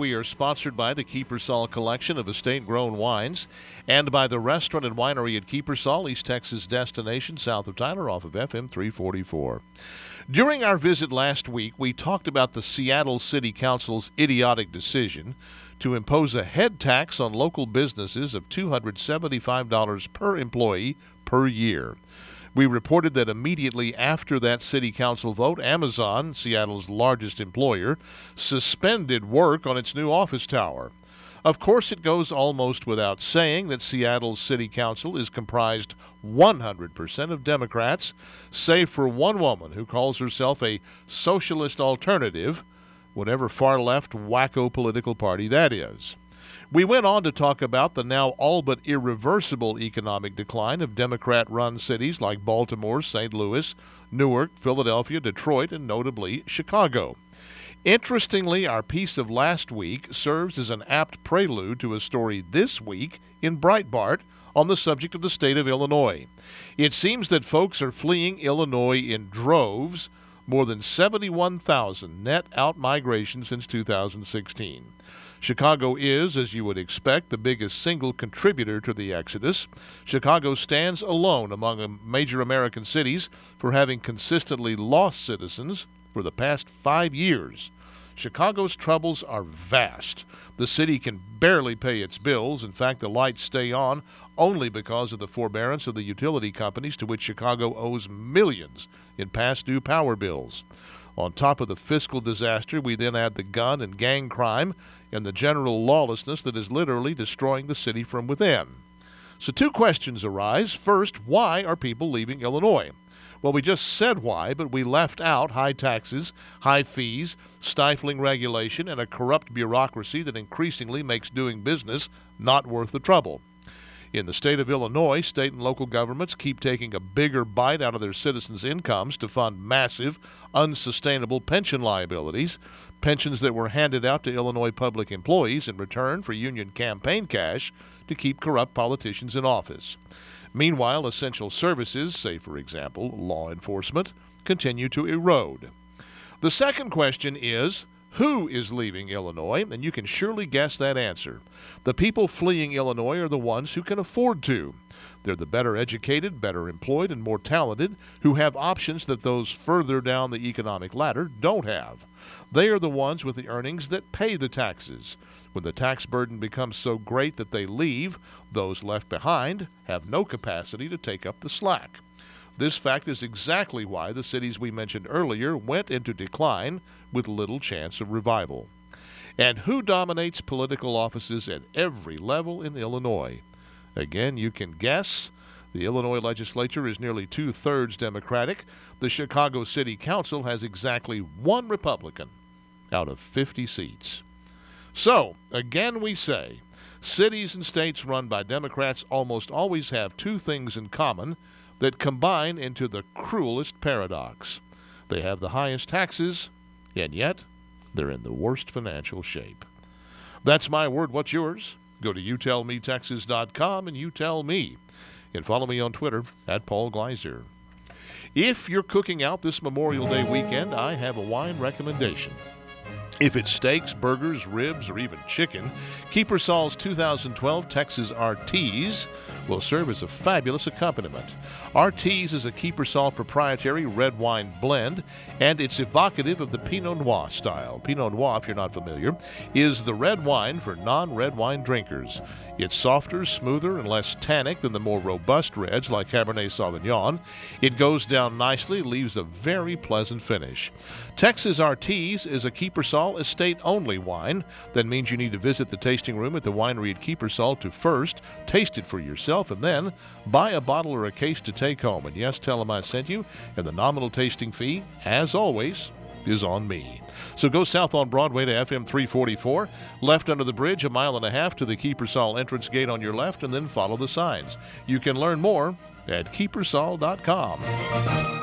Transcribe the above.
We are sponsored by the Kiepersol Collection of estate grown wines and by the restaurant and winery at Kiepersol, East Texas destination south of Tyler off of FM 344. During our visit last week, we talked about the Seattle City Council's idiotic decision to impose a head tax on local businesses of $275 per employee per year. We reported that immediately after that city council vote, Amazon, Seattle's largest employer, suspended work on its new office tower. Of course, it goes almost without saying that Seattle's city council is comprised 100% of Democrats, save for one woman who calls herself a socialist alternative, whatever far left wacko political party that is. We went on to talk about the now all but irreversible economic decline of Democrat run cities like Baltimore, St. Louis, Newark, Philadelphia, Detroit, and notably Chicago. Interestingly, our piece of last week serves as an apt prelude to a story this week in Breitbart on the subject of the state of Illinois. It seems that folks are fleeing Illinois in droves, more than 71,000 net outmigration since 2016. Chicago is, as you would expect, the biggest single contributor to the exodus. Chicago stands alone among major American cities for having consistently lost citizens for the past five years. Chicago's troubles are vast. The city can barely pay its bills. In fact, the lights stay on only because of the forbearance of the utility companies to which Chicago owes millions in past due power bills. On top of the fiscal disaster, we then add the gun and gang crime and the general lawlessness that is literally destroying the city from within. So, two questions arise. First, why are people leaving Illinois? Well, we just said why, but we left out high taxes, high fees, stifling regulation, and a corrupt bureaucracy that increasingly makes doing business not worth the trouble. In the state of Illinois, state and local governments keep taking a bigger bite out of their citizens' incomes to fund massive, unsustainable pension liabilities, pensions that were handed out to Illinois public employees in return for union campaign cash to keep corrupt politicians in office. Meanwhile, essential services, say for example, law enforcement, continue to erode. The second question is who is leaving Illinois? And you can surely guess that answer. The people fleeing Illinois are the ones who can afford to. They're the better educated, better employed, and more talented who have options that those further down the economic ladder don't have. They are the ones with the earnings that pay the taxes. When the tax burden becomes so great that they leave, those left behind have no capacity to take up the slack. This fact is exactly why the cities we mentioned earlier went into decline with little chance of revival. And who dominates political offices at every level in Illinois? Again, you can guess. The Illinois legislature is nearly two thirds Democratic. The Chicago City Council has exactly one Republican out of 50 seats. So, again, we say cities and states run by Democrats almost always have two things in common that combine into the cruelest paradox. They have the highest taxes, and yet they're in the worst financial shape. That's my word. What's yours? Go to youtellmetexas.com and you tell me. And follow me on Twitter at Paul Gleiser. If you're cooking out this Memorial Day weekend, I have a wine recommendation. If it's steaks, burgers, ribs, or even chicken, Kiepersol's 2012 Texas RTs will serve as a fabulous accompaniment. RTs is a Kiepersol proprietary red wine blend, and it's evocative of the Pinot Noir style. Pinot Noir, if you're not familiar, is the red wine for non red wine drinkers. It's softer, smoother, and less tannic than the more robust reds like Cabernet Sauvignon. It goes down nicely, leaves a very pleasant finish. Texas RTs is a Kiepersol estate only wine. That means you need to visit the tasting room at the winery at Kiepersol to first taste it for yourself and then buy a bottle or a case to take home. And yes, tell them I sent you. And the nominal tasting fee, as always, is on me. So go south on Broadway to FM 344, left under the bridge, a mile and a half to the Kiepersol entrance gate on your left, and then follow the signs. You can learn more at kiepersol.com.